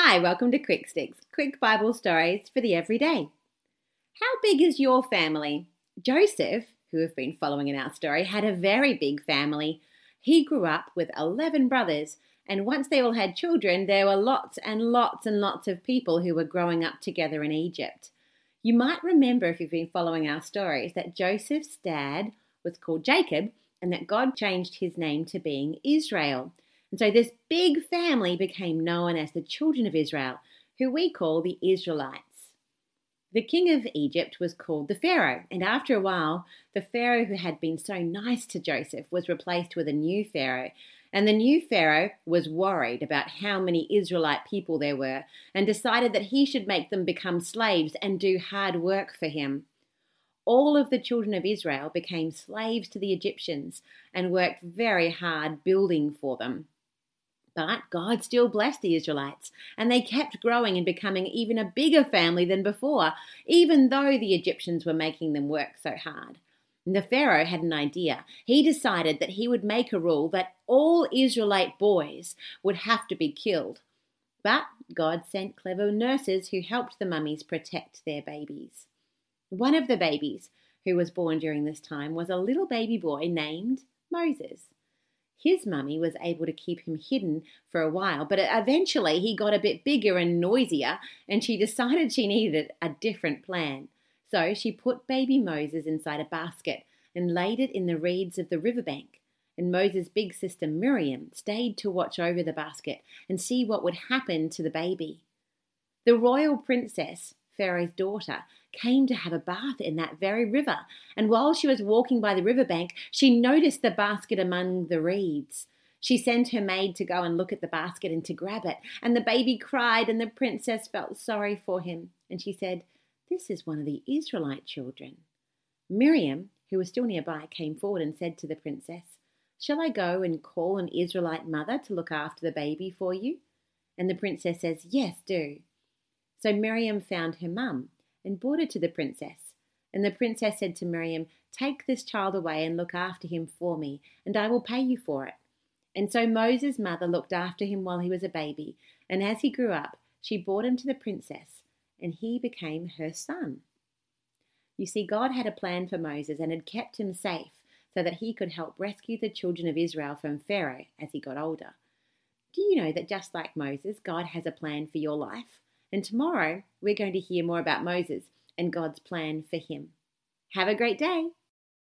Hi, welcome to Quick Sticks, quick Bible stories for the everyday. How big is your family? Joseph, who have been following in our story, had a very big family. He grew up with 11 brothers, and once they all had children, there were lots and lots and lots of people who were growing up together in Egypt. You might remember, if you've been following our stories, that Joseph's dad was called Jacob and that God changed his name to being Israel. And so this big family became known as the children of Israel, who we call the Israelites. The king of Egypt was called the Pharaoh, and after a while, the Pharaoh who had been so nice to Joseph was replaced with a new Pharaoh. And the new Pharaoh was worried about how many Israelite people there were and decided that he should make them become slaves and do hard work for him. All of the children of Israel became slaves to the Egyptians and worked very hard building for them. But God still blessed the Israelites, and they kept growing and becoming even a bigger family than before, even though the Egyptians were making them work so hard. The Pharaoh had an idea. He decided that he would make a rule that all Israelite boys would have to be killed. But God sent clever nurses who helped the mummies protect their babies. One of the babies who was born during this time was a little baby boy named Moses. His mummy was able to keep him hidden for a while, but eventually he got a bit bigger and noisier, and she decided she needed a different plan. So she put baby Moses inside a basket and laid it in the reeds of the riverbank. And Moses' big sister Miriam stayed to watch over the basket and see what would happen to the baby. The royal princess Pharaoh's daughter, came to have a bath in that very river, and while she was walking by the river bank, she noticed the basket among the reeds. She sent her maid to go and look at the basket and to grab it, and the baby cried, and the princess felt sorry for him, and she said, This is one of the Israelite children. Miriam, who was still nearby, came forward and said to the princess, Shall I go and call an Israelite mother to look after the baby for you? And the princess says, Yes, do. So Miriam found her mum and brought her to the princess. And the princess said to Miriam, Take this child away and look after him for me, and I will pay you for it. And so Moses' mother looked after him while he was a baby, and as he grew up, she brought him to the princess, and he became her son. You see, God had a plan for Moses and had kept him safe so that he could help rescue the children of Israel from Pharaoh as he got older. Do you know that just like Moses, God has a plan for your life? And tomorrow we're going to hear more about Moses and God's plan for him. Have a great day.